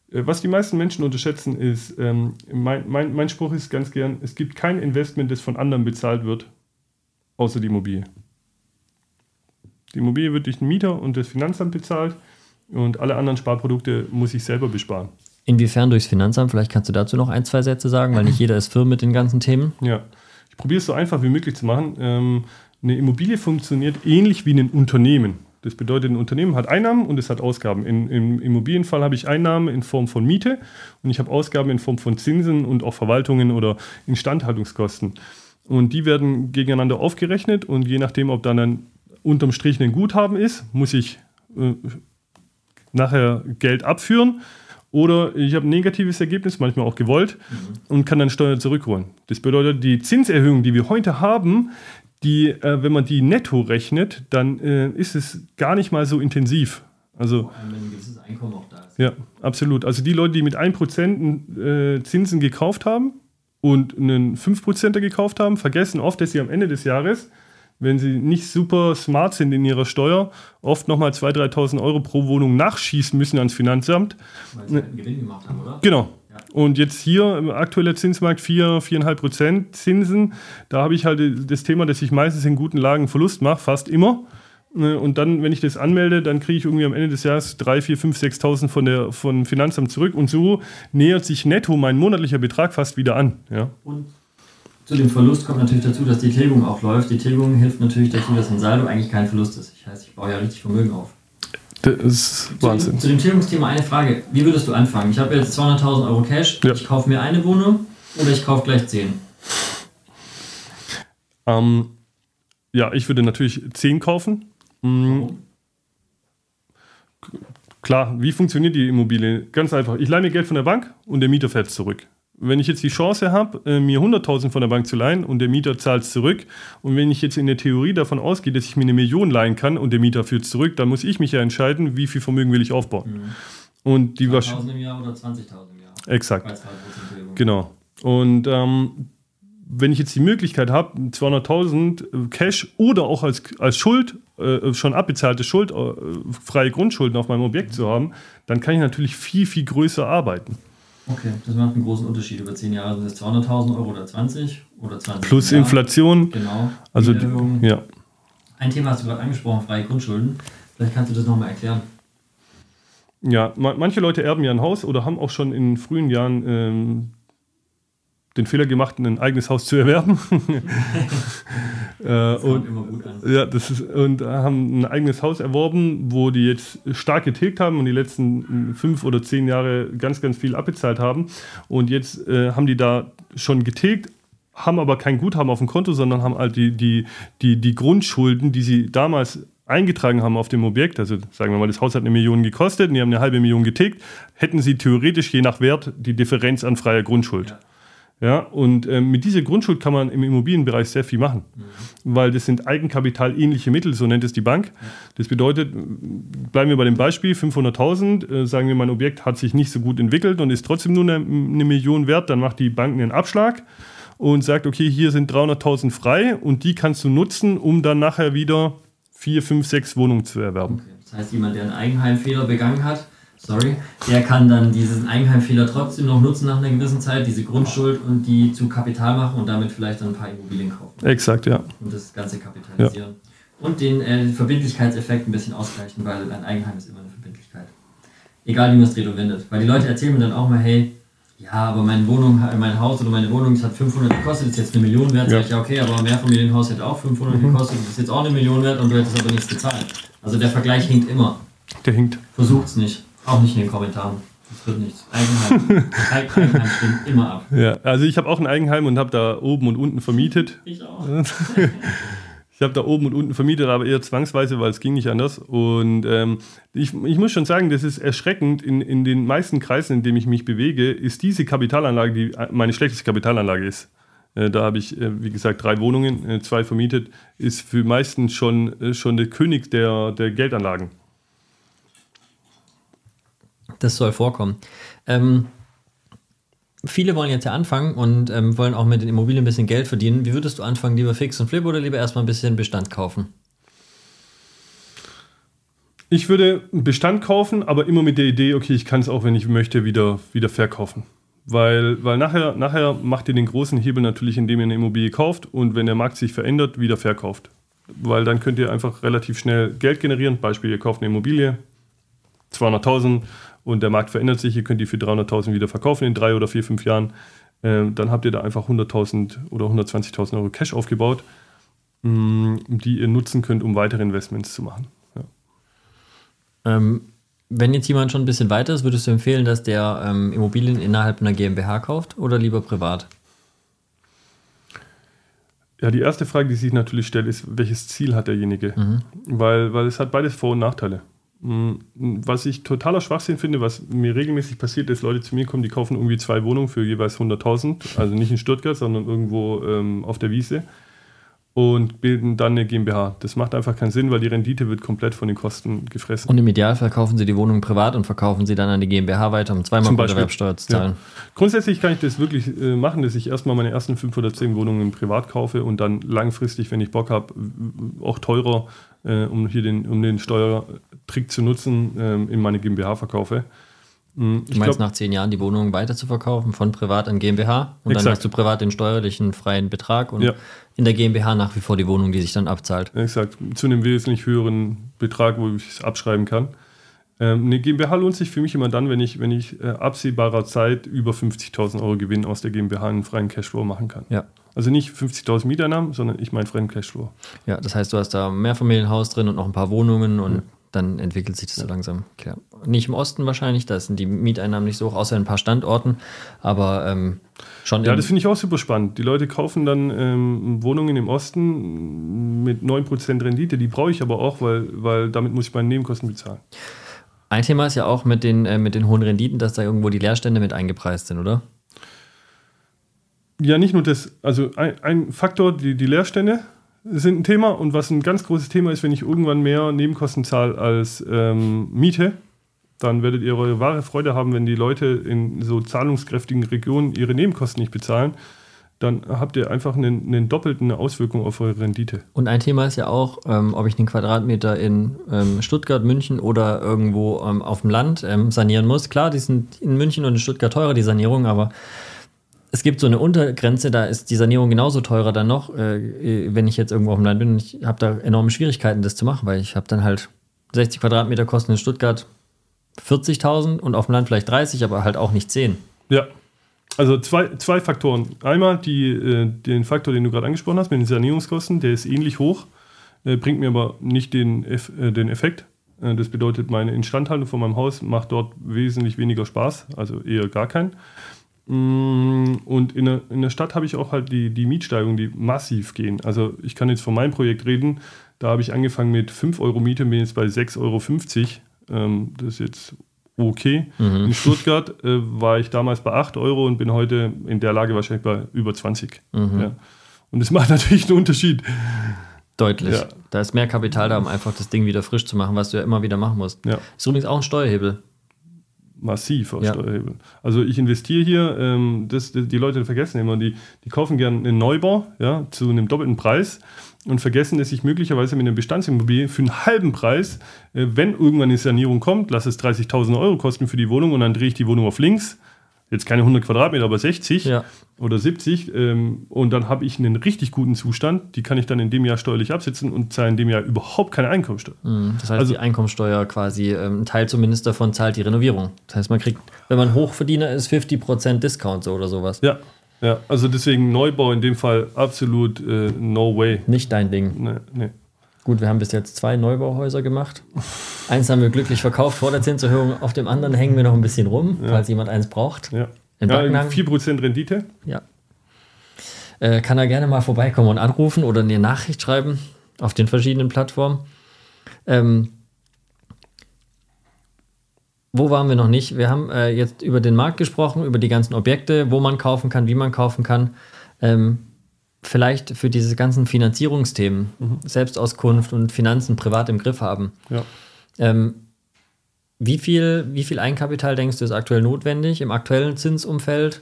Speaker 2: Was die meisten Menschen unterschätzen, ist, ähm, mein, mein, mein Spruch ist ganz gern, es gibt kein Investment, das von anderen bezahlt wird, außer die Immobilie. Die Immobilie wird durch den Mieter und das Finanzamt bezahlt und alle anderen Sparprodukte muss ich selber besparen.
Speaker 1: Inwiefern durchs Finanzamt? Vielleicht kannst du dazu noch ein, zwei Sätze sagen, weil nicht jeder ist firm mit den ganzen Themen.
Speaker 2: Ja, ich probiere es so einfach wie möglich zu machen. Ähm, eine Immobilie funktioniert ähnlich wie ein Unternehmen. Das bedeutet, ein Unternehmen hat Einnahmen und es hat Ausgaben. In, Im Immobilienfall habe ich Einnahmen in Form von Miete und ich habe Ausgaben in Form von Zinsen und auch Verwaltungen oder Instandhaltungskosten. Und die werden gegeneinander aufgerechnet und je nachdem, ob dann ein unterm Strich ein Guthaben ist, muss ich äh, nachher Geld abführen. Oder ich habe ein negatives Ergebnis, manchmal auch gewollt, mhm. und kann dann Steuern zurückholen. Das bedeutet, die Zinserhöhung, die wir heute haben, die, äh, wenn man die netto rechnet, dann äh, ist es gar nicht mal so intensiv. Also, Vor allem, wenn ein gewisses Einkommen auch da ist. Ja, absolut. Also die Leute, die mit 1% äh, Zinsen gekauft haben, und einen 5%er gekauft haben, vergessen oft, dass sie am Ende des Jahres, wenn sie nicht super smart sind in ihrer Steuer, oft nochmal 2.000, 3.000 Euro pro Wohnung nachschießen müssen ans Finanzamt.
Speaker 1: Weil sie halt einen Gewinn gemacht haben, oder?
Speaker 2: Genau. Und jetzt hier im aktuellen Zinsmarkt 4, 4,5 Prozent Zinsen. Da habe ich halt das Thema, dass ich meistens in guten Lagen Verlust mache, fast immer. Ne, und dann, wenn ich das anmelde, dann kriege ich irgendwie am Ende des Jahres 3, 4, 5, 6.000 von der von Finanzamt zurück. Und so nähert sich netto mein monatlicher Betrag fast wieder an. Ja.
Speaker 1: Und zu dem Verlust kommt natürlich dazu, dass die Tilgung auch läuft. Die Tilgung hilft natürlich dazu, dass ein Saldo eigentlich kein Verlust ist. Das heißt, ich baue ja richtig Vermögen auf.
Speaker 2: Das ist Wahnsinn.
Speaker 1: Zu, zu dem Tilgungsthema eine Frage. Wie würdest du anfangen? Ich habe jetzt 200.000 Euro Cash.
Speaker 2: Ja.
Speaker 1: Ich kaufe mir eine Wohnung oder ich kaufe gleich 10.
Speaker 2: Ähm, ja, ich würde natürlich 10 kaufen. Mhm. Klar, wie funktioniert die Immobilie? Ganz einfach. Ich leihe mir Geld von der Bank und der Mieter fällt zurück. Wenn ich jetzt die Chance habe, äh, mir 100.000 von der Bank zu leihen und der Mieter zahlt es zurück und wenn ich jetzt in der Theorie davon ausgehe, dass ich mir eine Million leihen kann und der Mieter führt es zurück, dann muss ich mich ja entscheiden, wie viel Vermögen will ich aufbauen.
Speaker 1: Mhm.
Speaker 2: Und die Wahrscheinlichkeit.
Speaker 1: 1000 im Jahr oder 20.000 im Jahr?
Speaker 2: Exakt.
Speaker 1: Bei 2% Tilgung.
Speaker 2: Genau. Und ähm, wenn ich jetzt die Möglichkeit habe, 200.000 Cash oder auch als, als Schuld, äh, schon abbezahlte Schuld, äh, freie Grundschulden auf meinem Objekt zu haben, dann kann ich natürlich viel, viel größer arbeiten.
Speaker 1: Okay, das macht einen großen Unterschied. Über 10 Jahre sind es 200.000 Euro oder 20 oder 20
Speaker 2: Plus
Speaker 1: Jahr.
Speaker 2: Inflation.
Speaker 1: Genau.
Speaker 2: Also,
Speaker 1: Mieterhöhung.
Speaker 2: ja.
Speaker 1: Ein Thema hast du gerade angesprochen, freie Grundschulden. Vielleicht kannst du das nochmal erklären.
Speaker 2: Ja, ma manche Leute erben ja ein Haus oder haben auch schon in frühen Jahren ähm, den Fehler gemacht, ein eigenes Haus zu erwerben. äh,
Speaker 1: Das
Speaker 2: und,
Speaker 1: immer gut an.
Speaker 2: Ja, das ist, und haben ein eigenes Haus erworben, wo die jetzt stark getilgt haben und die letzten fünf oder zehn Jahre ganz, ganz viel abbezahlt haben. Und jetzt äh, haben die da schon getilgt, haben aber kein Guthaben auf dem Konto, sondern haben halt die, die, die, die Grundschulden, die sie damals eingetragen haben auf dem Objekt, also sagen wir mal, das Haus hat eine Million gekostet und die haben eine halbe Million getilgt, hätten sie theoretisch je nach Wert die Differenz an freier Grundschuld.
Speaker 1: Ja.
Speaker 2: Ja, und ähm, mit dieser Grundschuld kann man im Immobilienbereich sehr viel machen, weil das sind eigenkapitalähnliche Mittel, so nennt es die Bank. Das bedeutet, bleiben wir bei dem Beispiel, 500.000, äh, sagen wir, mein Objekt hat sich nicht so gut entwickelt und ist trotzdem nur eine, eine Million wert, dann macht die Bank einen Abschlag und sagt, okay, hier sind 300.000 frei und die kannst du nutzen, um dann nachher wieder vier, fünf, sechs Wohnungen zu erwerben.
Speaker 1: Okay. Das heißt, jemand, der einen Eigenheimfehler begangen hat, sorry, der kann dann diesen Eigenheimfehler trotzdem noch nutzen nach einer gewissen Zeit, diese Grundschuld und die zu Kapital machen und damit vielleicht dann ein paar Immobilien kaufen
Speaker 2: Exakt, ja.
Speaker 1: und das Ganze kapitalisieren. Und den äh, Verbindlichkeitseffekt ein bisschen ausgleichen, weil ein Eigenheim ist immer eine Verbindlichkeit. Egal wie man es dreht und wendet. Weil die Leute erzählen mir dann auch mal, hey, ja, aber meine Wohnung, mein Haus oder meine Wohnung das hat 500 gekostet, ist jetzt eine Million wert.
Speaker 2: Ja.
Speaker 1: Sag ich, ja, okay, aber ein Mehrfamilienhaus hätte auch 500 gekostet, ist jetzt auch eine Million wert und du hättest aber nichts gezahlt. Also der Vergleich hinkt immer.
Speaker 2: Der hinkt.
Speaker 1: Versucht's nicht. Auch nicht in den Kommentaren. Das wird nichts. Eigenheim, Eig- Eigenheim stimmt immer ab.
Speaker 2: Ja, also ich habe auch ein Eigenheim und habe da oben und unten vermietet.
Speaker 1: Ich auch.
Speaker 2: Ich habe da oben und unten vermietet, aber eher zwangsweise, weil es ging nicht anders. Und ähm, ich, ich muss schon sagen, das ist erschreckend. In, in den meisten Kreisen, in denen ich mich bewege, ist diese Kapitalanlage, die meine schlechteste Kapitalanlage ist. Äh, da habe ich, äh, wie gesagt, drei Wohnungen, äh, zwei vermietet, ist für meisten schon, äh, schon der König der, der Geldanlagen.
Speaker 1: Das soll vorkommen. Ähm, viele wollen jetzt ja anfangen und ähm, wollen auch mit den Immobilien ein bisschen Geld verdienen. Wie würdest du anfangen? Lieber Fix und Flip oder lieber erstmal ein bisschen Bestand kaufen?
Speaker 2: Ich würde einen Bestand kaufen, aber immer mit der Idee, okay, ich kann es auch, wenn ich möchte, wieder, wieder verkaufen. Weil, weil nachher, nachher macht ihr den großen Hebel natürlich, indem ihr eine Immobilie kauft und wenn der Markt sich verändert, wieder verkauft. Weil dann könnt ihr einfach relativ schnell Geld generieren. Beispiel, ihr kauft eine Immobilie, 200.000 und der Markt verändert sich, ihr könnt die für 300.000 wieder verkaufen in drei oder vier, fünf Jahren. Ähm, dann habt ihr da einfach 100.000 oder 120.000 Euro Cash aufgebaut, mh, die ihr nutzen könnt, um weitere Investments zu machen. Ja.
Speaker 1: Ähm, wenn jetzt jemand schon ein bisschen weiter ist, würdest du empfehlen, dass der ähm, Immobilien innerhalb einer GmbH kauft oder lieber privat?
Speaker 2: Ja, die erste Frage, die sich natürlich stellt, ist, welches Ziel hat derjenige? Weil, weil es hat beides Vor- und Nachteile. Mm, Was ich totaler Schwachsinn finde, was mir regelmäßig passiert, ist, Leute zu mir kommen, die kaufen irgendwie zwei Wohnungen für jeweils 100.000, also nicht in Stuttgart, sondern irgendwo ähm, auf der Wiese. und bilden dann eine GmbH. Das macht einfach keinen Sinn, weil die Rendite wird komplett von den Kosten gefressen.
Speaker 1: Und im Idealfall kaufen Sie die Wohnung privat und verkaufen sie dann an die GmbH weiter, um zweimal Grunderwerbsteuer zu zahlen. Ja.
Speaker 2: Grundsätzlich kann ich das wirklich äh, machen, dass ich erstmal meine ersten fünf oder zehn Wohnungen privat kaufe und dann langfristig, wenn ich Bock habe, auch teurer, äh, um hier den, um den Steuertrick zu nutzen, äh, in meine GmbH verkaufe.
Speaker 1: Hm, ich du meinst, glaub, nach zehn Jahren die Wohnung weiter zu verkaufen von privat an GmbH und exakt. dann hast du privat den steuerlichen freien Betrag und ja. in der GmbH nach wie vor die Wohnung, die sich dann abzahlt.
Speaker 2: Exakt, zu einem wesentlich höheren Betrag, wo ich es abschreiben kann. Ähm, eine GmbH lohnt sich für mich immer dann, wenn ich, wenn ich äh, absehbarer Zeit über 50.000 Euro Gewinn aus der GmbH einen freien Cashflow machen kann.
Speaker 1: Ja.
Speaker 2: Also nicht 50.000 Mieteinnahmen, sondern ich meinen freien Cashflow.
Speaker 1: Ja, das heißt, du hast da ein Mehrfamilienhaus drin und noch ein paar Wohnungen und ja dann entwickelt sich das so langsam. Klar. Nicht im Osten wahrscheinlich, da sind die Mieteinnahmen nicht so hoch, außer in ein paar Standorten, aber ähm, schon.
Speaker 2: Ja, das finde ich auch super spannend. Die Leute kaufen dann ähm, Wohnungen im Osten mit 9% Rendite, die brauche ich aber auch, weil, weil damit muss ich meine Nebenkosten bezahlen.
Speaker 1: Ein Thema ist ja auch mit den, äh, mit den hohen Renditen, dass da irgendwo die Leerstände mit eingepreist sind, oder?
Speaker 2: Ja, nicht nur das. Also ein, ein Faktor, die, die Leerstände, sind ein Thema und was ein ganz großes Thema ist, wenn ich irgendwann mehr Nebenkosten zahle als ähm, Miete, dann werdet ihr eure wahre Freude haben, wenn die Leute in so zahlungskräftigen Regionen ihre Nebenkosten nicht bezahlen. Dann habt ihr einfach einen, einen doppelten Auswirkung auf eure Rendite.
Speaker 1: Und ein Thema ist ja auch, ähm, ob ich einen Quadratmeter in ähm, Stuttgart, München oder irgendwo ähm, auf dem Land ähm, sanieren muss. Klar, die sind in München und in Stuttgart teurer, die Sanierung, aber es gibt so eine Untergrenze, da ist die Sanierung genauso teurer dann noch, äh, wenn ich jetzt irgendwo auf dem Land bin. Ich habe da enorme Schwierigkeiten, das zu machen, weil ich habe dann halt 60 Quadratmeter kosten in Stuttgart 40.000 und auf dem Land vielleicht 30, aber halt auch nicht 10.
Speaker 2: Ja, also zwei, zwei Faktoren. Einmal die, äh, den Faktor, den du gerade angesprochen hast, mit den Sanierungskosten, der ist ähnlich hoch, äh, bringt mir aber nicht den, Eff, äh, den Effekt. Äh, das bedeutet, meine Instandhaltung von meinem Haus macht dort wesentlich weniger Spaß, also eher gar keinen. Mm, und in der, in der Stadt habe ich auch halt die, die Mietsteigerungen, die massiv gehen. Also ich kann jetzt von meinem Projekt reden. Da habe ich angefangen mit 5 Euro Miete, bin jetzt bei 6,50 Euro. Ähm, das ist jetzt okay. Mhm. In Stuttgart äh, war ich damals bei 8 Euro und bin heute in der Lage wahrscheinlich bei über 20. Mhm. Ja. Und das macht natürlich einen Unterschied.
Speaker 1: Deutlich. Ja. Da ist mehr Kapital da, um einfach das Ding wieder frisch zu machen, was du ja immer wieder machen musst. Ja. Ist übrigens auch ein Steuerhebel
Speaker 2: massiv aus ja. Steuerhebel. Also ich investiere hier, ähm, das, die Leute vergessen immer, die, die kaufen gerne einen Neubau ja, zu einem doppelten Preis und vergessen, dass ich möglicherweise mit einer Bestandsimmobilie für einen halben Preis, äh, wenn irgendwann eine Sanierung kommt, lass es 30.000 Euro kosten für die Wohnung und dann drehe ich die Wohnung auf links, jetzt keine 100 Quadratmeter, aber 60 ja. oder 70 ähm, und dann habe ich einen richtig guten Zustand, die kann ich dann in dem Jahr steuerlich absetzen und zahle in dem Jahr überhaupt keine Einkommensteuer.
Speaker 1: Mhm. Das heißt, also, die Einkommensteuer quasi, ähm, ein Teil zumindest davon zahlt die Renovierung. Das heißt, man kriegt, wenn man Hochverdiener ist, 50% Discount so oder sowas.
Speaker 2: Ja, ja, also deswegen Neubau in dem Fall absolut äh, no way.
Speaker 1: Nicht dein Ding. Nee, nee. Gut, wir haben bis jetzt zwei Neubauhäuser gemacht. Eins haben wir glücklich verkauft vor der Zinserhöhung, auf dem anderen hängen wir noch ein bisschen rum, ja. falls jemand eins braucht.
Speaker 2: Ja, in ja 4% Rendite.
Speaker 1: Ja. Äh, kann er gerne mal vorbeikommen und anrufen oder eine Nachricht schreiben auf den verschiedenen Plattformen. Ähm, wo waren wir noch nicht? Wir haben äh, jetzt über den Markt gesprochen, über die ganzen Objekte, wo man kaufen kann, wie man kaufen kann. Ähm, vielleicht für diese ganzen Finanzierungsthemen, mhm. Selbstauskunft und Finanzen privat im Griff haben. Ja. Ähm, wie, viel, wie viel Eigenkapital denkst du ist aktuell notwendig im aktuellen Zinsumfeld,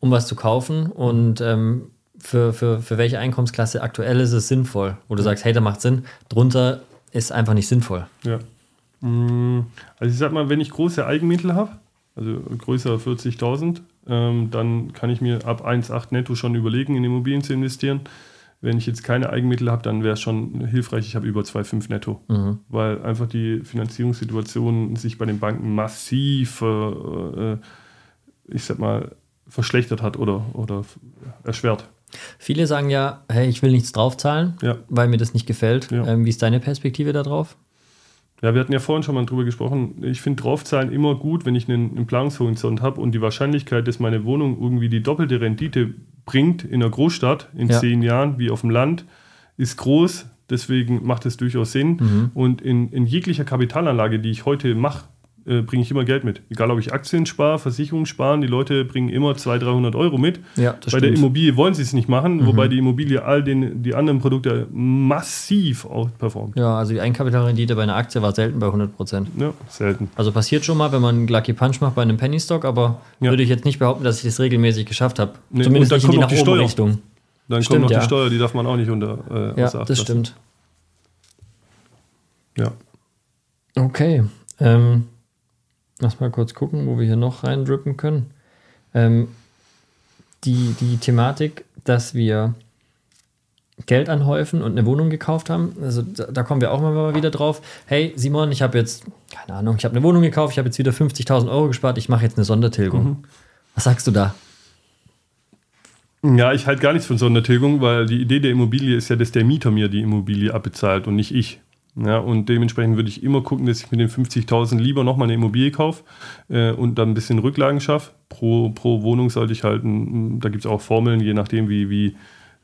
Speaker 1: um was zu kaufen? Und ähm, für, für, für welche Einkommensklasse aktuell ist es sinnvoll? Wo du sagst, hey, da macht Sinn, drunter ist einfach nicht sinnvoll.
Speaker 2: Ja. Mm, also ich sag mal, wenn ich große Eigenmittel habe, also größer 40.000, ähm, dann kann ich mir ab 1,8 netto schon überlegen, in Immobilien zu investieren. Wenn ich jetzt keine Eigenmittel habe, dann wäre es schon hilfreich, ich habe über 2,5 netto. Mhm. Weil einfach die Finanzierungssituation sich bei den Banken massiv, äh, äh, ich sag mal, verschlechtert hat oder, oder erschwert.
Speaker 1: Viele sagen ja, hey, ich will nichts draufzahlen, ja. weil mir das nicht gefällt. Ja. Ähm, wie ist deine Perspektive darauf?
Speaker 2: Ja, wir hatten ja vorhin schon mal drüber gesprochen. Ich finde Draufzahlen immer gut, wenn ich einen, einen Planungshorizont habe und die Wahrscheinlichkeit, dass meine Wohnung irgendwie die doppelte Rendite bringt in einer Großstadt in ja. zehn Jahren wie auf dem Land, ist groß. Deswegen macht es durchaus Sinn. Mhm. Und in, in jeglicher Kapitalanlage, die ich heute mache, äh, bringe ich immer Geld mit. Egal, ob ich Aktien spare, Versicherungen sparen, die Leute bringen immer 200, 300 Euro mit.
Speaker 1: Ja,
Speaker 2: Bei stimmt. der Immobilie wollen sie es nicht machen, mhm. wobei die Immobilie all den, die anderen Produkte massiv outperformt.
Speaker 1: Ja, also die Eigenkapitalrendite bei einer Aktie war selten bei 100 Prozent.
Speaker 2: Ja, selten.
Speaker 1: Also passiert schon mal, wenn man einen Lucky Punch macht bei einem Penny Stock, aber ja. würde ich jetzt nicht behaupten, dass ich das regelmäßig geschafft habe.
Speaker 2: Nee, Zumindest nicht in die nach die oben
Speaker 1: Richtung.
Speaker 2: Dann stimmt, kommt noch ja. die Steuer, die darf man auch nicht unter
Speaker 1: äh, Ja, das stimmt.
Speaker 2: Ja.
Speaker 1: Okay. Ähm, lass mal kurz gucken, wo wir hier noch reindrippen können. Ähm, die, die Thematik, dass wir Geld anhäufen und eine Wohnung gekauft haben, also da, da kommen wir auch mal wieder drauf. Hey, Simon, ich habe jetzt, keine Ahnung, ich habe eine Wohnung gekauft, ich habe jetzt wieder 50.000 Euro gespart, ich mache jetzt eine Sondertilgung. Mhm. Was sagst du da?
Speaker 2: Ja, ich halte gar nichts von Sondertilgung, weil die Idee der Immobilie ist ja, dass der Mieter mir die Immobilie abbezahlt und nicht ich. Ja, und dementsprechend würde ich immer gucken, dass ich mit den 50.000 lieber nochmal eine Immobilie kaufe äh, und dann ein bisschen Rücklagen schaffe. Pro, pro Wohnung sollte ich halten, da gibt es auch Formeln, je nachdem, wie, wie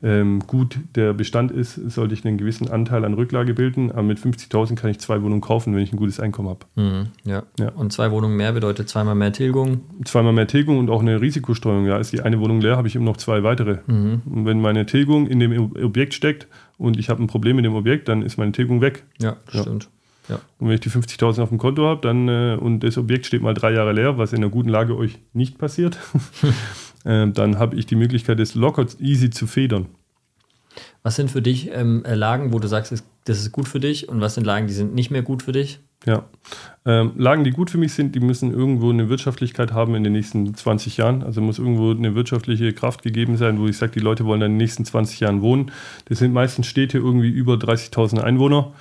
Speaker 2: ähm, gut der Bestand ist, sollte ich einen gewissen Anteil an Rücklage bilden. Aber mit 50.000 kann ich zwei Wohnungen kaufen, wenn ich ein gutes Einkommen habe.
Speaker 1: Mhm, ja. ja. Und zwei Wohnungen mehr bedeutet zweimal mehr Tilgung?
Speaker 2: Zweimal mehr Tilgung und auch eine Risikostreuung. Ja, ist die eine Wohnung leer, habe ich immer noch zwei weitere. Mhm. Und wenn meine Tilgung in dem Objekt steckt und ich habe ein Problem mit dem Objekt, dann ist meine Tilgung weg.
Speaker 1: Ja, ja. stimmt.
Speaker 2: Ja. Und wenn ich die 50.000 auf dem Konto habe, dann äh, und das Objekt steht mal drei Jahre leer, was in einer guten Lage euch nicht passiert, äh, dann habe ich die Möglichkeit, das locker easy zu federn.
Speaker 1: Was sind für dich ähm, Lagen, wo du sagst, das ist gut für dich und was sind Lagen, die sind nicht mehr gut für dich?
Speaker 2: Ja, ähm, Lagen, die gut für mich sind, die müssen irgendwo eine Wirtschaftlichkeit haben in den nächsten 20 Jahren. Also muss irgendwo eine wirtschaftliche Kraft gegeben sein, wo ich sage, die Leute wollen dann in den nächsten 20 Jahren wohnen. Das sind meistens Städte irgendwie über 30.000 Einwohner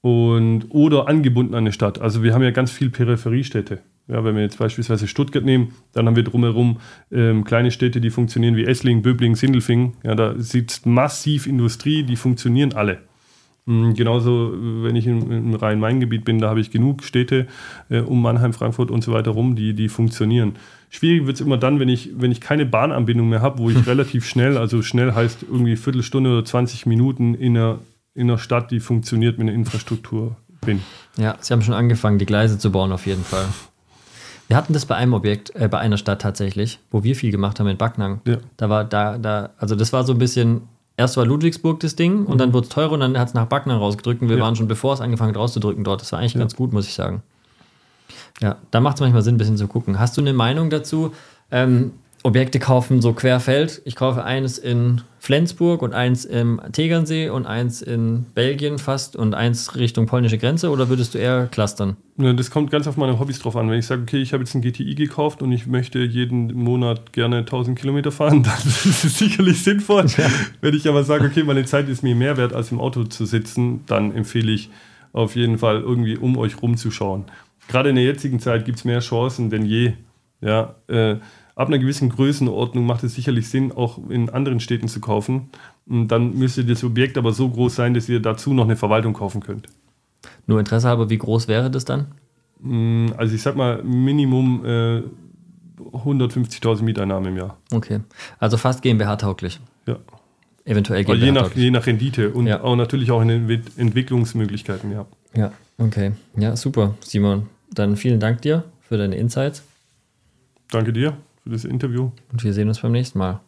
Speaker 2: und oder angebunden an eine Stadt. Also wir haben ja ganz viel Peripheriestädte. Ja, wenn wir jetzt beispielsweise Stuttgart nehmen, dann haben wir drumherum ähm, kleine Städte, die funktionieren wie Esslingen, Böblingen, Sindelfingen. Ja, da sitzt massiv Industrie, die funktionieren alle. Mhm, genauso, wenn ich im, im Rhein-Main-Gebiet bin, da habe ich genug Städte äh, um Mannheim, Frankfurt und so weiter rum, die, die funktionieren. Schwierig wird es immer dann, wenn ich, wenn ich keine Bahnanbindung mehr habe, wo ich relativ schnell, also schnell heißt irgendwie Viertelstunde oder 20 Minuten in einer, in einer Stadt, die funktioniert mit einer Infrastruktur bin.
Speaker 1: Ja, Sie haben schon angefangen, die Gleise zu bauen, auf jeden Fall. Wir hatten das bei einem Objekt, äh, bei einer Stadt tatsächlich, wo wir viel gemacht haben in Backnang. Ja. Da war, da, da, also das war so ein bisschen, erst war Ludwigsburg das Ding und mhm. dann wurde es teurer und dann hat es nach Backnang rausgedrückt und wir ja. waren schon, bevor es angefangen hat rauszudrücken dort. Das war eigentlich ja. ganz gut, muss ich sagen. Ja, da macht es manchmal Sinn, ein bisschen zu gucken. Hast du eine Meinung dazu? Ähm, Objekte kaufen so querfeld. Ich kaufe eines in Flensburg und eins im Tegernsee und eins in Belgien fast und eins Richtung polnische Grenze oder würdest du eher clustern?
Speaker 2: Ja, das kommt ganz auf meine Hobbys drauf an. Wenn ich sage, okay, ich habe jetzt ein GTI gekauft und ich möchte jeden Monat gerne 1000 Kilometer fahren, dann ist es sicherlich sinnvoll. Ja. Wenn ich aber sage, okay, meine Zeit ist mir mehr wert, als im Auto zu sitzen, dann empfehle ich auf jeden Fall irgendwie um euch rumzuschauen. Gerade in der jetzigen Zeit gibt es mehr Chancen denn je. Ja, äh, ab einer gewissen Größenordnung macht es sicherlich Sinn, auch in anderen Städten zu kaufen. Und dann müsste das Objekt aber so groß sein, dass ihr dazu noch eine Verwaltung kaufen könnt.
Speaker 1: Nur Interesse halber, wie groß wäre das dann?
Speaker 2: Mm, also ich sag mal Minimum äh, 150.000 Mieteinnahmen im Jahr.
Speaker 1: Okay, also fast GmbH-tauglich.
Speaker 2: Ja.
Speaker 1: Eventuell
Speaker 2: GmbH. Je nach, je nach Rendite und ja. auch natürlich auch in den Entwicklungsmöglichkeiten, ja.
Speaker 1: Ja, okay. Ja, super, Simon. Dann vielen Dank dir für deine Insights.
Speaker 2: Danke dir für das Interview.
Speaker 1: Und wir sehen uns beim nächsten Mal.